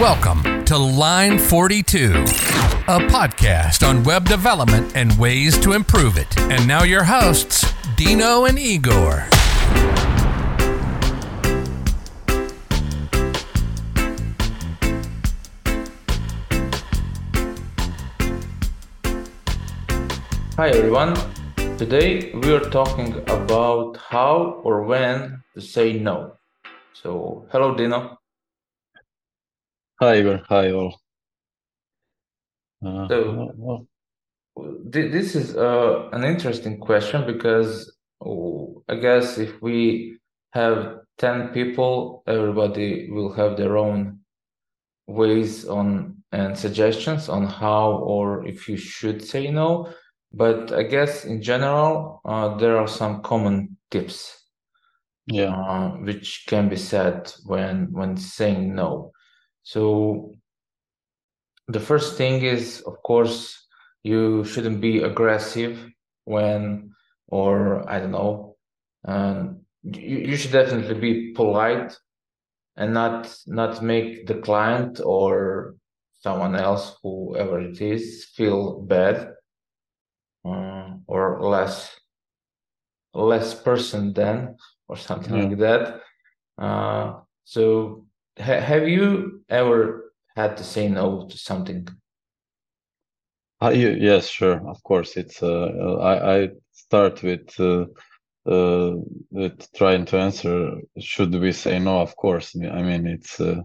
Welcome to Line 42, a podcast on web development and ways to improve it. And now your hosts, Dino and Igor. Hi everyone. Today we are talking about how or when to say no. So, hello Dino. Hi Igor, hi all. Uh, So, well, th- this is uh, an interesting question because oh, I guess if we have 10 people, everybody will have their own ways on and suggestions on how or if you should say no. But I guess in general, uh, there are some common tips yeah, uh, which can be said when when saying no. So the first thing is, of course, you shouldn't be aggressive when, or I don't know, um, you, you should definitely be polite and not not make the client or someone else, whoever it is, feel bad uh, or less less person than or something yeah. like that. Uh, so ha- have you ever had to say no to something? Uh, ye- yes, sure, of course. It's uh, I I start with uh, uh, with trying to answer. Should we say no? Of course. I mean, it's uh,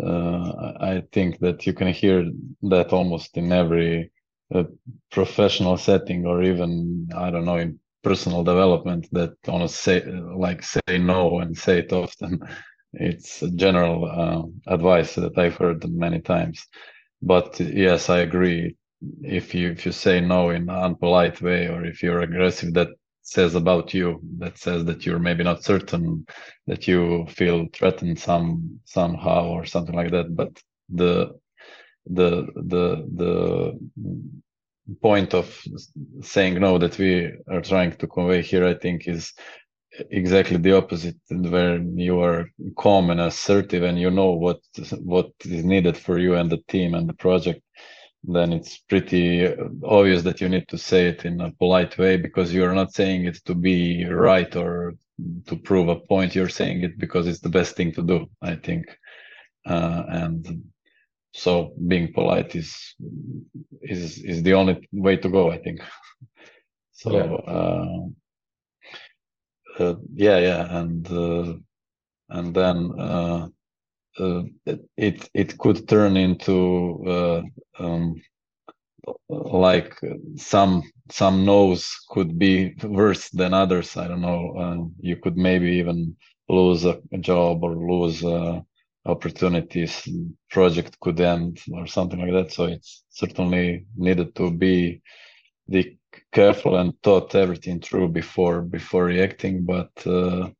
uh, I think that you can hear that almost in every uh, professional setting, or even I don't know in personal development. That on say like say no and say it often. It's a general uh, advice that I've heard many times. But yes, I agree. If you if you say no in an unpolite way, or if you're aggressive, that says about you. That says that you're maybe not certain, that you feel threatened some somehow or something like that. But the the the the point of saying no that we are trying to convey here, I think, is exactly the opposite, where you are calm and assertive, and you know what what is needed for you and the team and the project. Then it's pretty obvious that you need to say it in a polite way because you're not saying it to be right or to prove a point. You're saying it because it's the best thing to do, I think. Uh, and so being polite is is is the only way to go, I think. So Yeah. uh, uh, yeah, yeah, and uh, and then uh, uh, it it could turn into uh, um, like some some no's could be worse than others. I don't know. Uh, you could maybe even lose a, job or lose opportunities. Project could end or something like that. So it's certainly needed to be be careful and thought everything through before before reacting. But uh,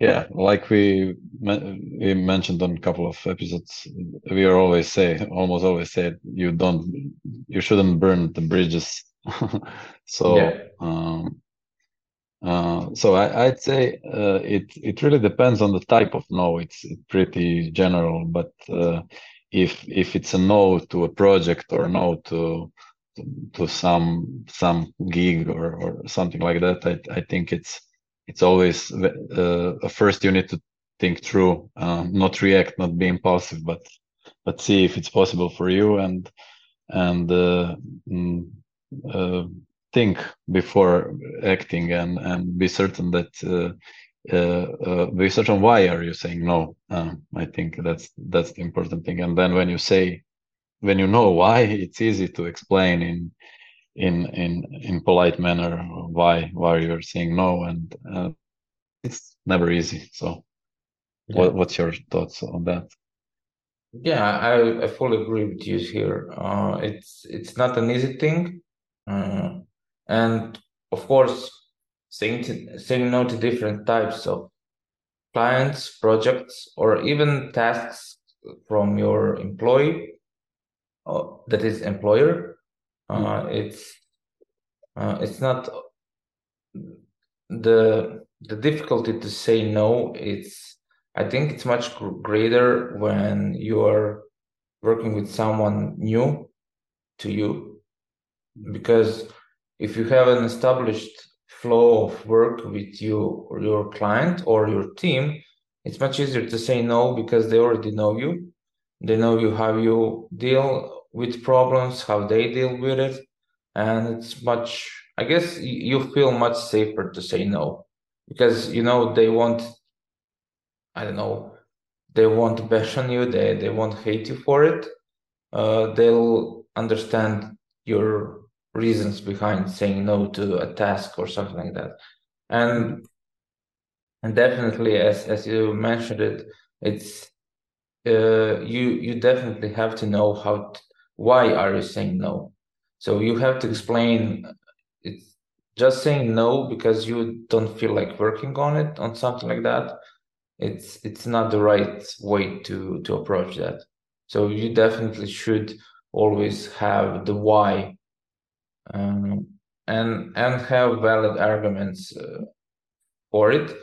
yeah, like we we mentioned on a couple of episodes, we are always say, almost always say, you don't, you shouldn't burn the bridges. So, Yeah. um, uh, so I, I'd say uh, it it really depends on the type of no. It's pretty general, but uh, if if it's a no to a project or no to to, some some gig or or something like that, I I think it's it's always uh, first you need to think through, uh, not react, not be impulsive, but but see if it's possible for you and and uh, mm, uh, think before acting and and be certain that uh, uh, be certain why are you saying no. I think that's that's the important thing. And then when you say when you know why, it's easy to explain in in in in polite manner why why you're saying no and uh, it's never easy so Yeah. what what's your thoughts on that Yeah, I, I fully agree with you here. Uh, it's it's not an easy thing, uh, and of course, saying to, saying no to different types of clients, projects, or even tasks from your employee, that is employer. Uh, it's uh, it's not the the difficulty to say no. It's I think it's much greater when you're working with someone new to you because if you have an established flow of work with you or your client or your team it's much easier to say no because they already know you they know you how you deal with problems how they deal with it and it's much i guess you feel much safer to say no because you know they won't i don't know they won't bash on you they, they won't hate you for it. Uh, they'll understand your reasons behind saying no to a task or something like that. And and definitely as as you mentioned it it's uh, you you definitely have to know how why are you saying no? So you have to explain it's just saying no because you don't feel like working on it on something like that. It's it's not the right way to to approach that. So you definitely should always have the why um, and and have valid arguments uh, for it.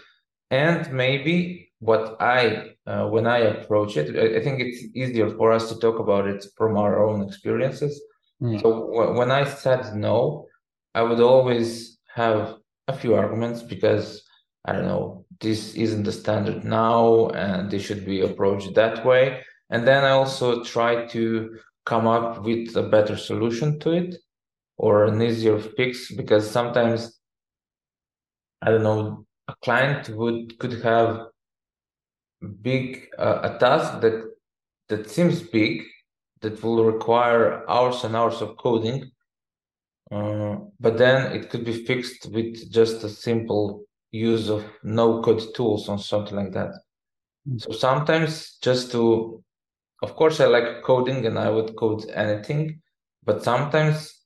And maybe what i uh, when i approach it I, I, think it's easier for us to talk about it from our own experiences mm. so w- when i said no i would always have a few arguments because i don't know this isn't the standard now and this should be approached that way and then i also try to come up with a better solution to it or an easier fix because sometimes i don't know a client would could have big uh, a task that that seems big that will require hours and hours of coding uh, but then it could be fixed with just a simple use of no code tools or something like that mm. so sometimes just to of course i like coding and i would code anything but sometimes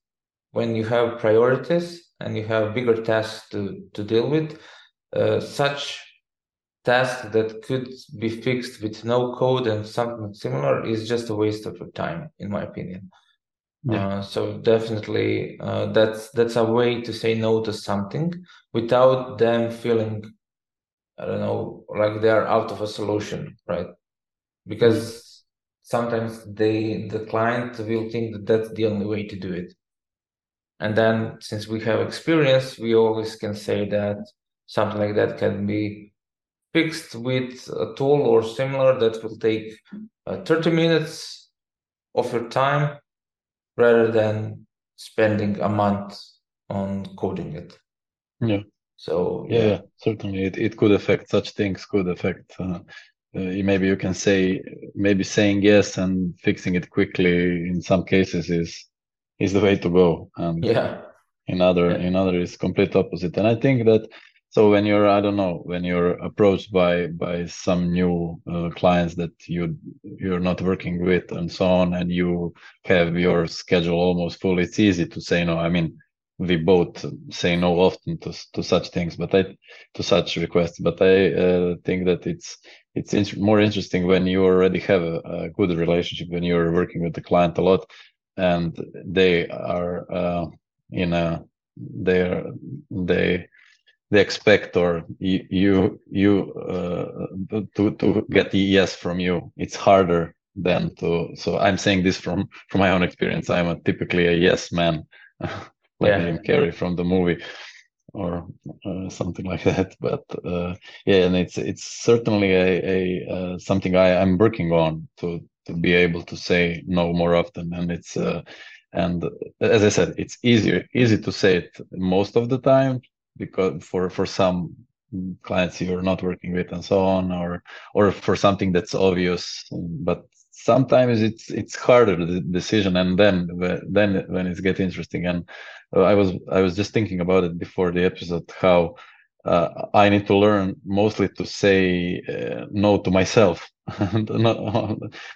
when you have priorities and you have bigger tasks to, to deal with, uh, such task that could be fixed with no code and something similar is just a waste of your time, in my opinion. Yeah. Uh, so definitely, uh, that's that's a way to say no to something without them feeling, I don't know, like they are out of a solution, right? Because sometimes they the client will think that that's the only way to do it and then since we have experience, we always can say that something like that can be fixed with a tool or similar that will take uh, 30 minutes of your time rather than spending a month on coding it. Yeah. So yeah, yeah. certainly it, it could affect such things could affect uh, uh, maybe you can say maybe saying yes and fixing it quickly in some cases is is the way to go and yeah in other yeah. in other is complete opposite and i think that so when you're i don't know when you're approached by by some new uh, clients that you you're not working with and so on and you have your schedule almost full it's easy to say no. I mean we both say no often to to such things but i to such requests. But i uh, think that it's it's more interesting when you already have a, a, good relationship when you're working with the client a lot and they are uh, in a they they they expect or you you, you uh, to to get the yes from you. It's harder than to so i'm saying this from from my own experience. I'm a, typically a yes man like yeah. Jim Carrey from the movie or uh, something like that. But uh, yeah and it's it's certainly a, a uh, something i i'm working on to to be able to say no more often. And it's uh, and as i said it's easier easy to say it most of the time because for for some clients you're not working with and so on or or for something that's obvious but sometimes it's it's harder the decision and then then when it gets interesting. And i was i was just thinking about it before the episode how uh, I need to learn mostly to say uh, no to myself,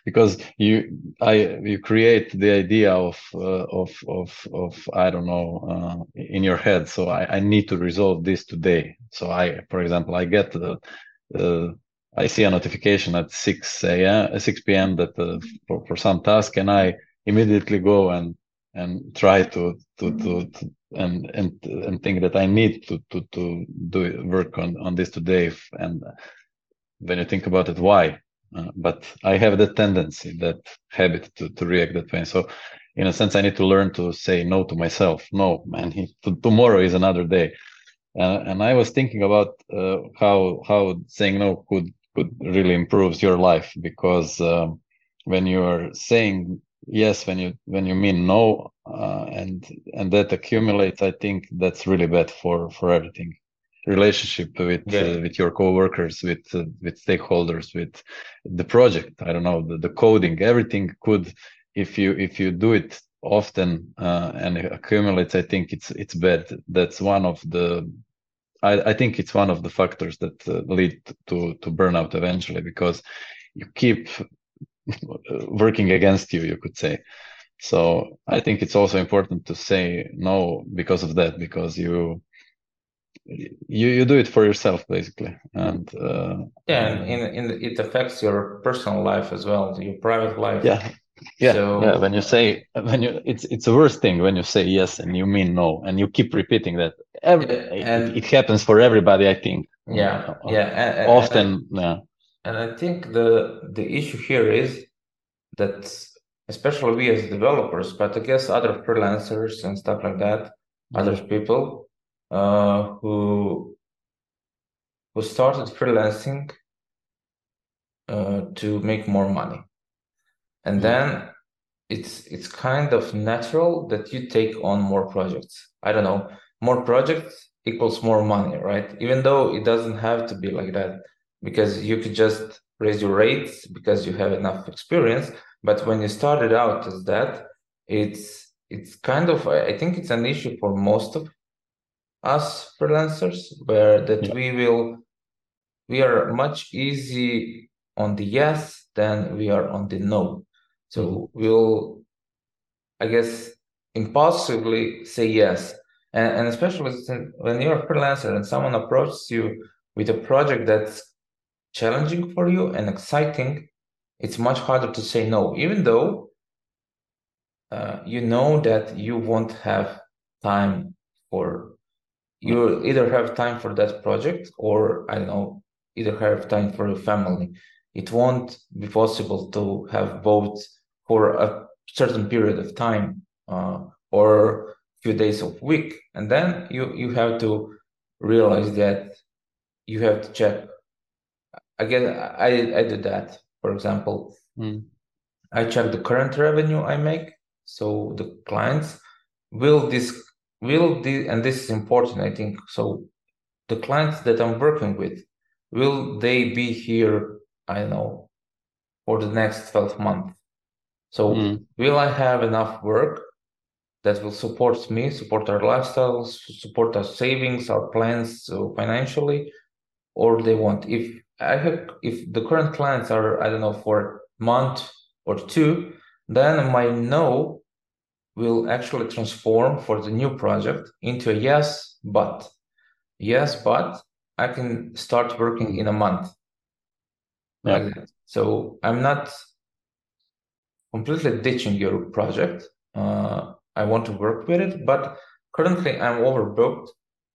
because you I you create the idea of uh, of of of I don't know uh, in your head. So I, I need to resolve this today. So I, for example, I get the. I see a notification at 6 a.m. 6 p.m. that uh, for, for some task, and I immediately go and and try to to to, to and and and think that I need to to to do work on on this today and when you think about it, why? Uh, but I have the tendency, that habit to, to react that way. So, in a sense, I need to learn to say no to myself. No, man, he, tomorrow is another day. Uh, and I was thinking about uh, how how saying no could could really improves your life because um, when you are saying yes when you when you mean no uh, and and that accumulates i think that's really bad for for everything. Relationship with yeah. uh, with your coworkers with uh, with stakeholders with the project. I don't know the, the coding everything could if you if you do it often uh, and it accumulates i think it's it's bad. That's one of the I, I think it's one of the factors that uh, lead to to burnout eventually because you keep working against you you could say. So i think it's also important to say no because of that because you you you do it for yourself basically. And uh, yeah and in, in it affects your personal life as well your private life. Yeah. Yeah. So, yeah when you say when you it's it's a worst thing when you say yes and you mean no and you keep repeating that. Every, and, it, it, happens for everybody i think. Yeah yeah and, often and, yeah and i think the the issue here is that especially we as developers but i guess other freelancers and stuff like that mm-hmm. other people uh, who who started freelancing uh, to make more money, and mm-hmm. then it's it's kind of natural that you take on more projects. I don't know, more projects equals more money, right? Even though it doesn't have to be like that, because you could just raise your rates because you have enough experience. But when you started out as that, it's it's kind of I think it's an issue for most of us freelancers where that yeah. we will we are much easy on the yes than we are on the no so mm-hmm. we'll i guess impulsively say yes and, and especially when you're a freelancer and someone approaches you with a project that's challenging for you and exciting it's much harder to say no even though uh, you know that you won't have time for you either have time for that project or i don't know either have time for your family. It won't be possible to have both for a certain period of time uh, or few days of week. And then you you have to realize that you have to check again i i did that. For example mm. i check the current revenue i make. So the clients will this will the and this is important i think. So the clients that i'm working with will they be here i know for the next 12 months? So mm. will i have enough work that will support me support our lifestyles support our savings our plans so financially or they want if i have if the current clients are i don't know for a month or two then my no will actually transform for the new project into a yes, but. Yes, but I can start working in a month. Yeah. Like so I'm not completely ditching your project. Uh, I want to work with it, but currently I'm overbooked.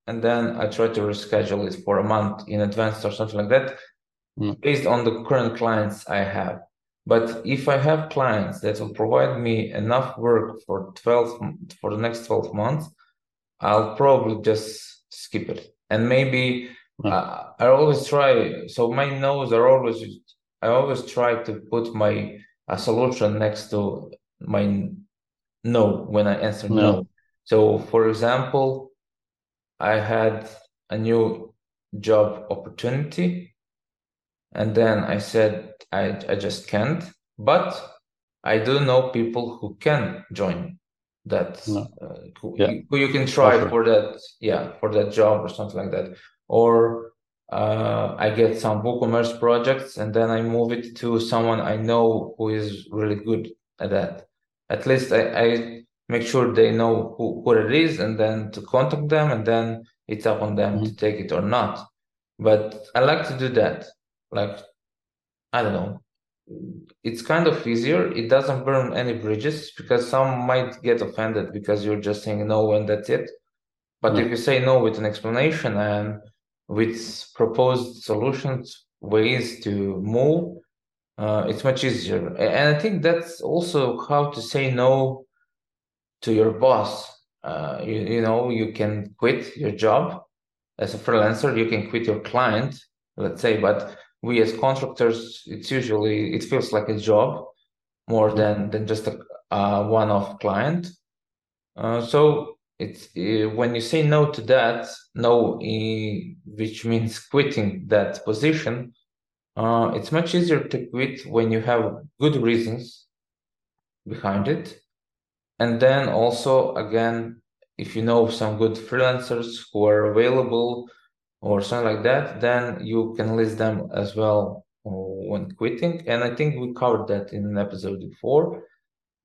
And then I try to reschedule it for a month in advance or something like that, mm. based on the current clients I have. But if I have clients that will provide me enough work for 12 for the next 12 months, I'll probably just skip it. And maybe uh, I always try. So my no's are always I always try to put my a solution next to my no when I answer no. no. So for example, I had a new job opportunity and then I said I, I just can't. But I do know people who can join that, no. uh, who, yeah. who you can try Offer. for that, yeah, for that job or something like that. Or uh, I get some WooCommerce projects and then I move it to someone I know who is really good at that. At least I, I make sure they know who, who it is and then to contact them and then it's up on them mm-hmm. to take it or not. But I like to do that, like I don't know. It's kind of easier. It doesn't burn any bridges because some might get offended because you're just saying no and that's it. But if you say no with an explanation and with proposed solutions ways to move, uh, it's much easier. And I think that's also how to say no to your boss. Uh, you, you know, you can quit your job as a freelancer, you can quit your client, let's say, but we as contractors, it's usually, it feels like a job more than, than just a, a one-off client. Uh, so it's uh, when you say no to that, no, which means quitting that position, uh, it's much easier to quit when you have good reasons behind it. And then also, again, if you know some good freelancers who are available or something like that, then you can list them as well uh, when quitting. And I think we covered that in an episode before.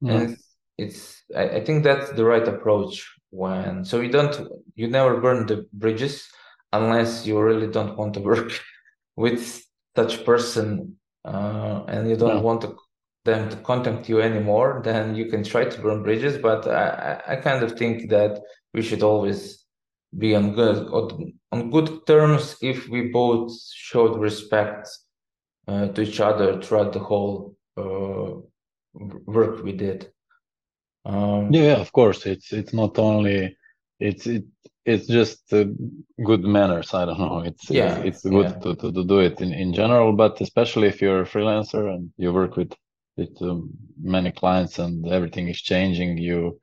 Mm. And it's, I, I think that's the right approach when, so you don't, you never burn the bridges unless you really don't want to work with such person uh, and you don't yeah. want to, them to contact you anymore, then you can try to burn bridges. But I, I kind of think that we should always be on good on good terms if we both showed respect uh, to each other throughout the whole uh, work we did. Um, yeah, of course, it's it's not only it's it it's just uh, good manners i don't know it's yeah, it's, it's good yeah. to, to, to do it in, in general but especially if you're a freelancer and you work with with um, many clients and everything is changing you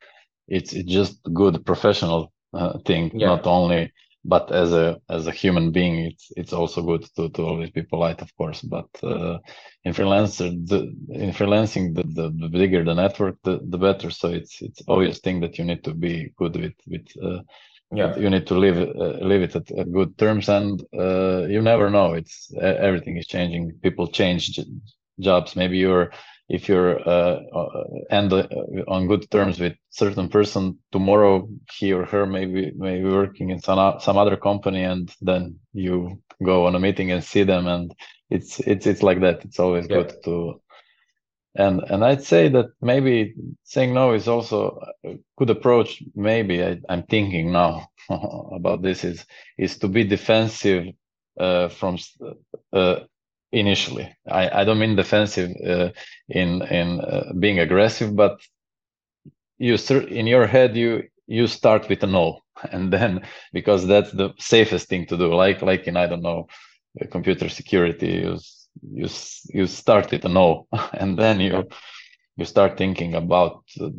it's it's just good professional uh, thing yeah. not only but as a as a human being it's it's also good to to always be polite of course but uh, in freelancer the in freelancing the, the, the bigger the network the, the better. So it's it's obvious thing that you need to be good with with uh, yeah. you need to live uh, live it at, at, good terms and uh, you never know. It's everything is changing. People change jobs. Maybe you're if you're uh, uh end uh, on good terms with certain person tomorrow he or her may be, may be working in some some other company and then you go on a meeting and see them and it's it's it's like that it's always yeah. good to and and i'd say that maybe saying no is also a good approach maybe I, am thinking now about this is is to be defensive uh, from uh, initially. I i don't mean defensive uh, in in uh, being aggressive but you in your head you you start with a no. And then because that's the safest thing to do. Like like in i don't know computer security you you you start with a no. And then you you start thinking about uh,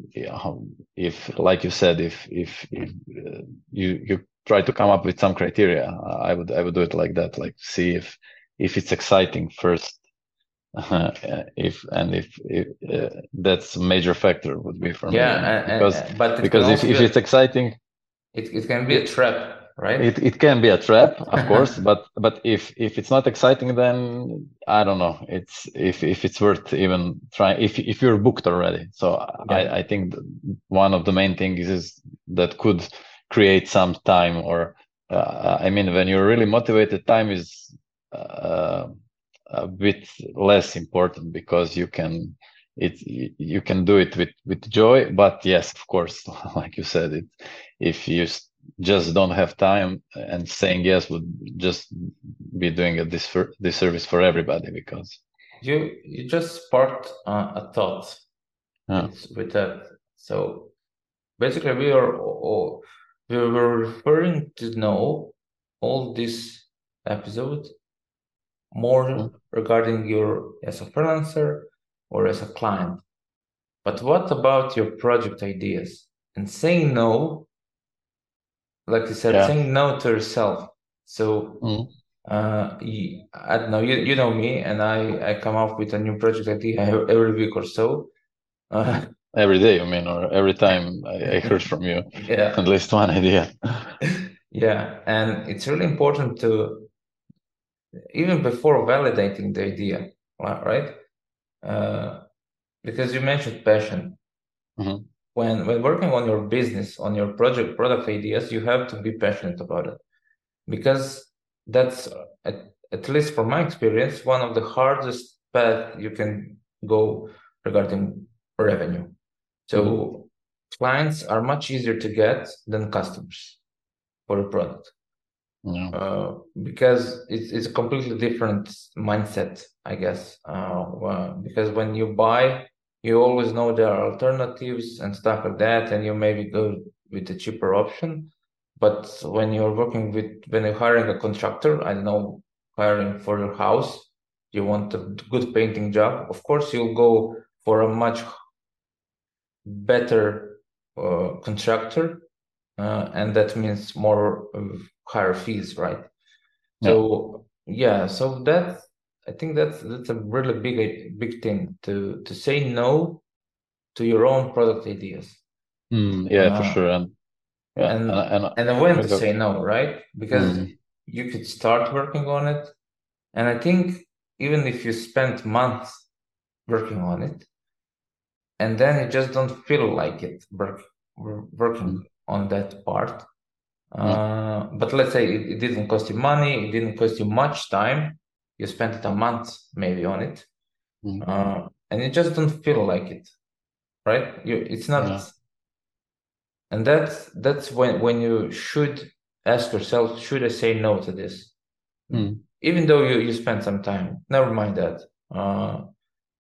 if like you said if if, if uh, you you try to come up with some criteria i would i would do it like that like see if if it's exciting first uh, if and if, if uh, that's a major factor would be for yeah, me and, because and, but because if, if it's exciting it, it can be a trap right? it, it can be a trap of course but but if if it's not exciting then i don't know. It's if if it's worth even trying if if you're booked already. So yeah. i i think one of the main things is that could create some time or uh, i mean when you're really motivated time is uh, a bit less important because you can it you can do it with with joy. But yes of course like you said it if you just don't have time and saying yes would just be doing a disservice for everybody because you you just sparked uh, a thought. Yeah. with that. So basically we are all, we were referring to know all this episode more mm-hmm. regarding your as a freelancer or as a client but what about your project ideas and saying no like you said, yeah. saying no to yourself. So mm. uh, I don't know. You you know me, and I I come up with a new project idea every week or so. Uh, every day, I mean, or every time I, I heard from you, yeah, at least one idea. yeah, and it's really important to even before validating the idea, right? Uh, because you mentioned passion. Mm-hmm when when working on your business on your project product ideas you have to be passionate about it because that's at, at least from my experience one of the hardest path you can go regarding revenue so mm-hmm. clients are much easier to get than customers for a product Yeah. uh, because it's it's a completely different mindset, I guess. Uh, well, because when you buy, you always know there are alternatives and stuff like that, and you maybe go with a cheaper option. But when you're working with when you're hiring a contractor, I know, hiring for your house, you want a good painting job. Of course, you'll go for a much better uh, contractor, uh, and that means more higher fees, right? Yeah. So yeah, so that I think that's that's a really big big thing to to say no to your own product ideas. Mm, yeah, for Uh, sure. And yeah, and and, and and when to say no, right? Because Mm. you could start working on it, and I think even if you spent months working on it, and then you just don't feel like it work, wor- working on that part. Uh, but let's say it, it didn't cost you money, it didn't cost you much time. You spent a month maybe on it, Mm. uh, and you just don't feel like it, right? You, it's not, Yeah. and that's that's when when you should ask yourself, should I say no to this? Mm. Even though you you spend some time, never mind that. Uh,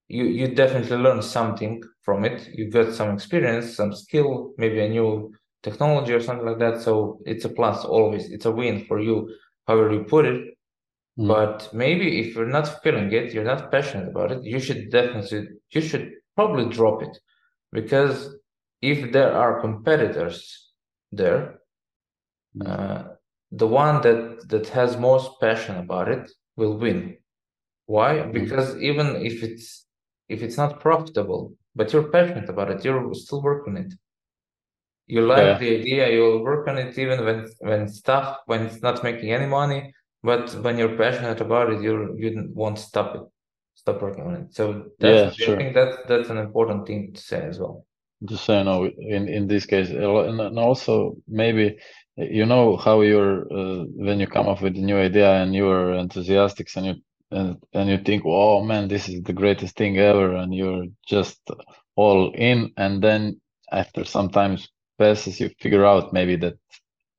you you definitely learn something from it. You got some experience, some skill, maybe a new technology or something like that. So it's a plus always. It's a win for you, however you put it. Mm. But maybe if you're not feeling it, you're not passionate about it, you should definitely, you should probably drop it. Because if there are competitors there, Mm. uh, the one that that has most passion about it will win. Why? Because even if it's if it's not profitable, but you're passionate about it, you're still working on it. You like Yeah. the idea, you'll work on it even when when stuff when it's not making any money. But when you're passionate about it, you you won't stop it, stop working on it. So Yeah, that's I think that's that's an important thing to say as well. So you know, in in this case, and and also maybe you know how you're uh, when you come up with a new idea and you're enthusiastic and you and and you think, oh man, this is the greatest thing ever, and you're just all in, and then after some time passes, you figure out maybe that,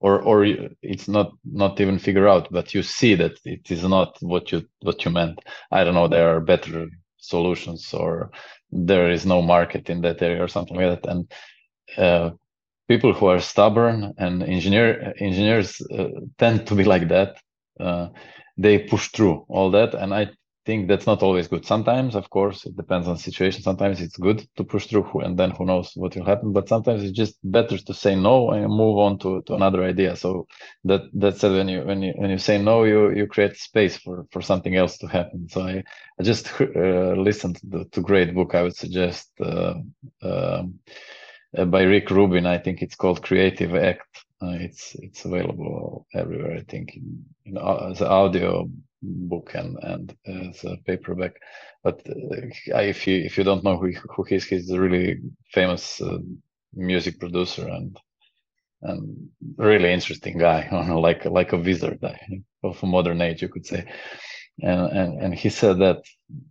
or or it's not not even figure out, but you see that it is not what you what you meant. I don't know, there are better solutions or there is no market in that area or something like that. And uh, people who are stubborn and engineer engineers uh, tend to be like that. Uh, they push through all that. And i think that's not always good sometimes of course it depends on situation sometimes it's good to push through and then who knows what will happen but sometimes it's just better to say no and move on to, to another idea so that that said when you when you when you say no you you create space for for something else to happen so i I just uh, listened to, to great book. I would suggest uh, um, uh, by Rick Rubin. I think it's called Creative Act. Uh, it's it's available everywhere. I think in, in as audio book and and as a paperback. But uh, if you if you don't know who who he is, he's a really famous uh, music producer and and really interesting guy, like like a wizard of modern age, you could say. And and and he said that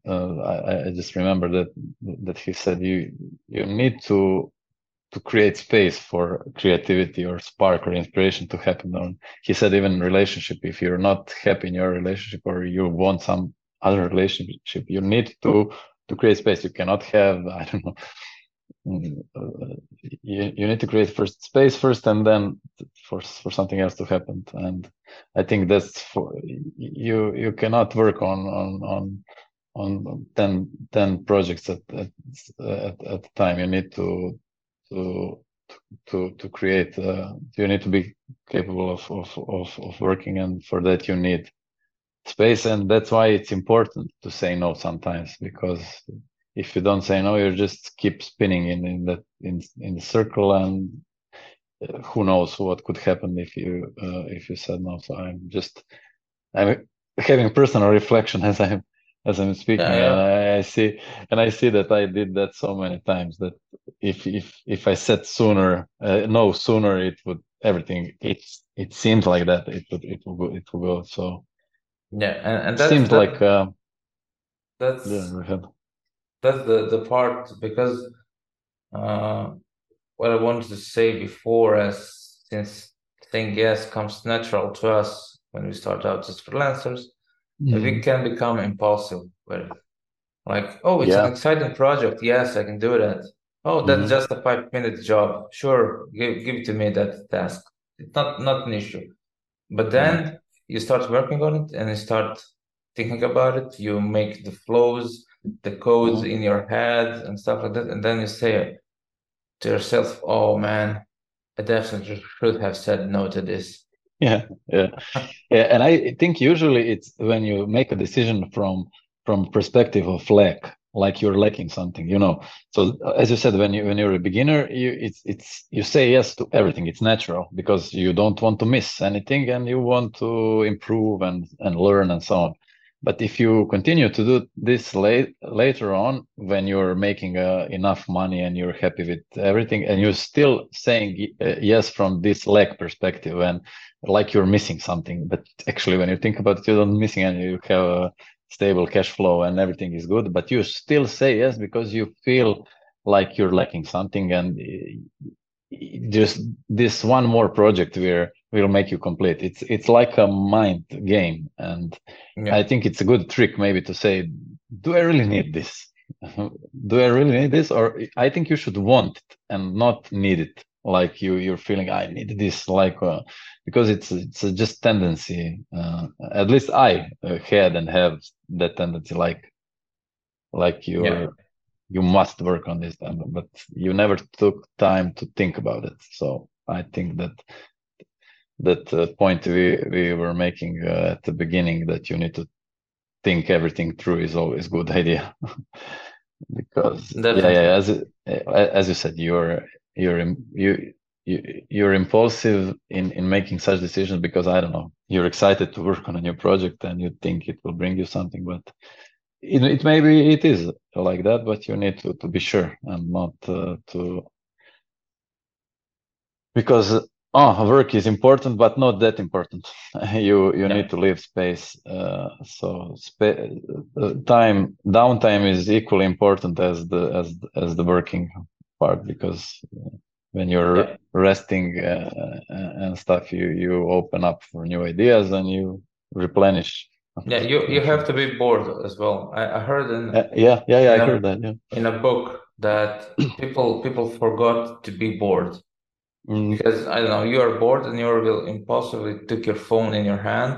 uh, I, I just remember that that he said you you need to to create space for creativity or spark or inspiration to happen. Or he said even relationship, if you're not happy in your relationship or you want some other relationship, you need to to create space. You cannot have I don't know. mm, uh, You, you need to create first space first and then for for something else to happen and i think that's for you you cannot work on on on on 10, 10 projects at at, at, at a time you need to to to to create uh, you need to be capable of, of of of working and for that you need space and that's why it's important to say no sometimes because if you don't say no you just keep spinning in in that in in the circle and uh, who knows what could happen if you uh, if you said no. So i'm just i'm having personal reflection as i'm as i'm speaking Yeah, and I, I see and i see that i did that so many times that if if if i said sooner uh, no sooner it would everything it's it seems like that it would it will go it will go so. Yeah, and, and it that's seems that, like uh that's yeah that's the the part because uh, what I wanted to say before, as since saying yes comes natural to us when we start out as freelancers, Mm. we can become impulsive with it. Like, oh, it's Yeah. an exciting project. Yes, I can do that. Oh, that's Mhm. just a five minute job. Sure, give give to me that task. It's not not an issue. But then you start working on it and you start thinking about it. You make the flows, the codes Mhm. in your head and stuff like that. And then you say to yourself, oh man, I definitely should have said no to this. Yeah, yeah, yeah. And I think usually it's when you make a decision from from perspective of lack, like you're lacking something, you know. So uh, as you said, when you when you're a beginner, you it's it's you say yes to everything. It's natural because you don't want to miss anything and you want to improve and and learn and so on. But if you continue to do this late, later on, when you're making uh, enough money and you're happy with everything, and you're still saying uh, yes from this lack perspective, and like you're missing something, but actually, when you think about it, you don't missing any. You have a stable cash flow and everything is good, but you still say yes because you feel like you're lacking something, and just this one more project will will make you complete. It's it's like a mind game, and Yeah. I think it's a good trick maybe to say, do I really need this? do I really need this? Or I think you should want it and not need it. Like you, you're feeling I need this, like uh, because it's it's a just tendency. Uh, at least I uh, had and have that tendency, like like you Yeah. you must work on this, but you never took time to think about it. So I think that that uh, point we we were making uh, at the beginning that you need to think everything through is always good idea because yeah yeah as as you said you're you're you you're impulsive in in making such decisions because I don't know you're excited to work on a new project and you think it will bring you something but it, it maybe it is like that but you need to to be sure and not uh, to because oh work is important but not that important you you Yeah. need to leave space uh, so spa- uh, time downtime is equally important as the as as the working part because uh, when you're Yeah. resting uh, and stuff you you open up for new ideas and you replenish Yeah, you you have to be bored as well. I, I heard in Uh, yeah yeah yeah i Yeah. heard that yeah in a book that people people forgot to be bored Mm, because I don't know you are bored and you will impulsively took your phone in your hand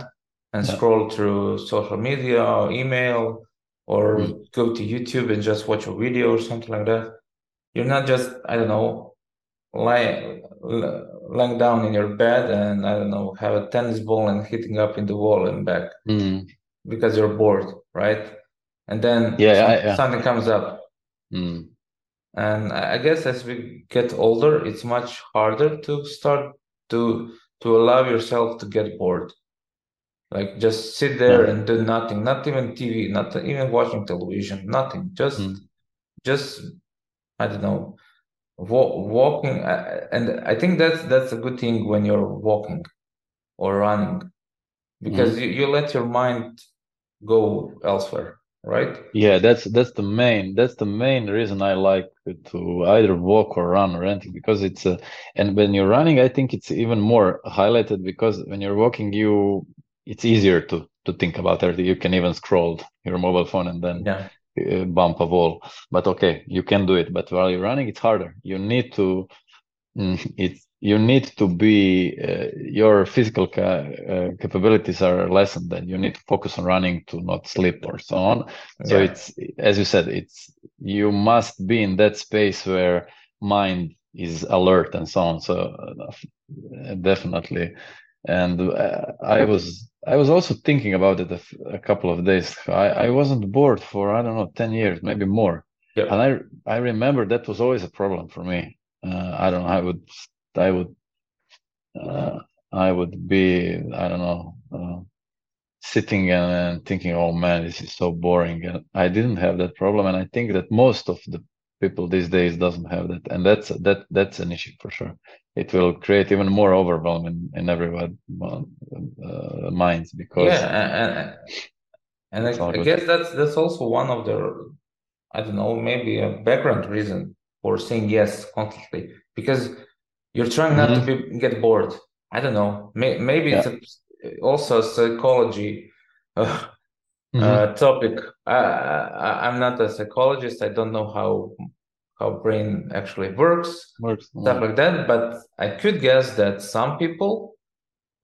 and Yeah. scroll through social media or email or Mm. go to YouTube and just watch a video or something like that. You're not just I don't know lying lying down in your bed and I don't know have a tennis ball and hitting up in the wall and back mm, because you're bored, right? And then Yeah, some- yeah, something comes up. mm. And I I guess as we get older, it's much harder to start to to allow yourself to get bored. Like just sit there Yeah. and do nothing, not even TV, not even watching television, nothing. Just Mm. just I don't know, wa walking. uh, And I think that's that's a good thing when you're walking or running because you, you let your mind go elsewhere, right? Yeah, that's that's the main that's the main reason I like to either walk or run or anything because it's a and when you're running I think it's even more highlighted because when you're walking you it's easier to to think about everything. You can even scroll your mobile phone and then Yeah. Uh, bump a wall. But okay, you can do it. But while you're running, it's harder. You need to mm, it's you need to be uh, your physical ca- uh, capabilities are lessened and you need to focus on running to not slip or so on so Yeah. it's as you said it's you must be in that space where mind is alert and so on so uh, definitely and uh, i was i was also thinking about it a, f- a couple of days. I, I wasn't bored for i don't know 10 years maybe more. Yeah. and i i remember that was always a problem for me. Uh, i don't know i would i would uh, i would be i don't know uh, sitting and, and thinking oh man this is so boring. And i didn't have that problem. And i think that most of the people these days doesn't have that. And that's that that's an issue for sure. It will create even more overwhelm in, in everyone uh, minds because Yeah, and and, and I, I guess that's that's also one of the I don't know maybe a background reason for saying yes constantly because you're trying not to be get bored. I don't know. May, maybe it's a also a psychology uh, Mhm. uh, topic. I, I'm not a psychologist. I don't know how how brain actually works, Works. stuff like that. But I could guess that some people,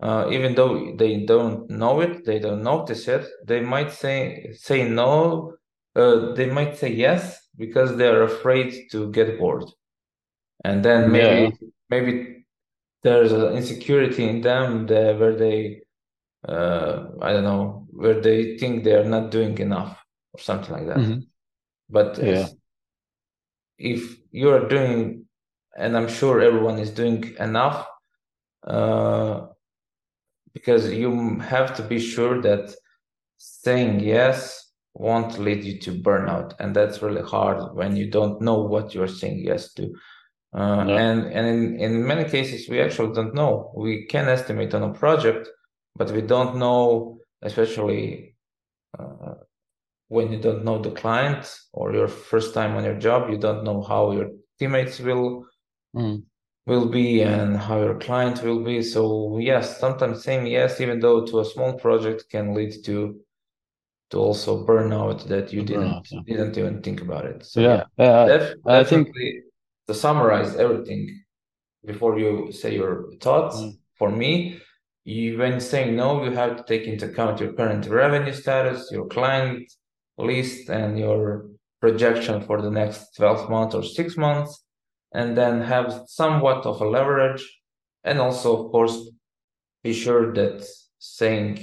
uh, even though they don't know it, they don't notice it, they might say say no. Uh, they might say yes because they're afraid to get bored, and then maybe maybe there's an insecurity in them that where they uh, I don't know, where they think they are not doing enough or something like that. Mhm. But Yeah. if you're doing, and I'm sure everyone is doing enough, uh, because you have to be sure that saying yes won't lead you to burnout, and that's really hard when you don't know what you're saying yes to. Uh, Yeah. and and in, in many cases we actually don't know. We can estimate on a project, but we don't know, especially uh, when you don't know the client or your first time on your job, you don't know how your teammates will Mm. will be and how your client will be. So yes, sometimes saying yes, even though to a small project, can lead to to also burnout that you didn't burnout, yeah. didn't even think about it. So Yeah. Yeah. Def- I think- to summarize everything before you say your thoughts Mm. for me you when saying no you have to take into account your current revenue status your client list and your projection for the next 12 months or 6 months and then have somewhat of a leverage and also of course be sure that saying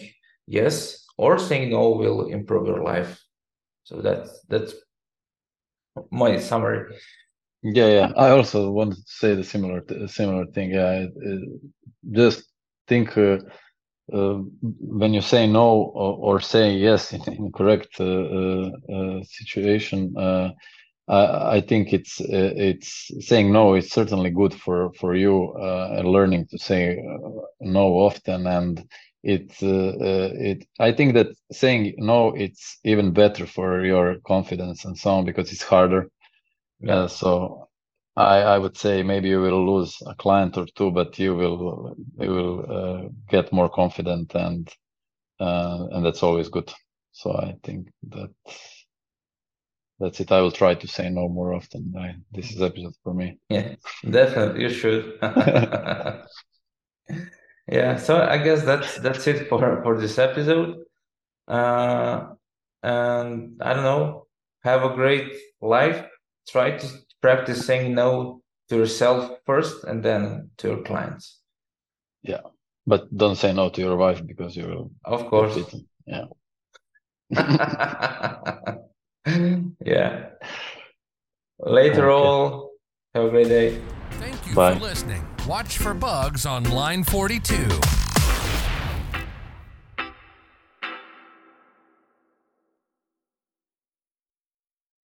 yes or saying no will improve your life so that's that's my summary Yeah, yeah. I also want to say the similar similar thing. Yeah, just think uh, uh, when you say no or, or say yes in, in correct uh, situation. Uh, I, I think it's it's saying no is certainly good for for you uh, learning to say no often and it uh, it I think that saying no it's even better for your confidence and so on because it's harder. Yeah. Uh, so I, I would say maybe you will lose a client or two, but you will you will uh, get more confident and uh, and that's always good. So I think that that's it. I will try to say no more often. This is episode for me. Yeah, definitely you should. Yeah, so I guess that's that's it for for this episode. Uh, and I don't know, have a great life. Try to practice saying no to yourself first and then to your clients. Yeah, but don't say no to your wife because you will Of course. beaten. Yeah. Yeah. Later Okay. all, have a great day. Thank you Bye. for listening. Watch for bugs on line 42.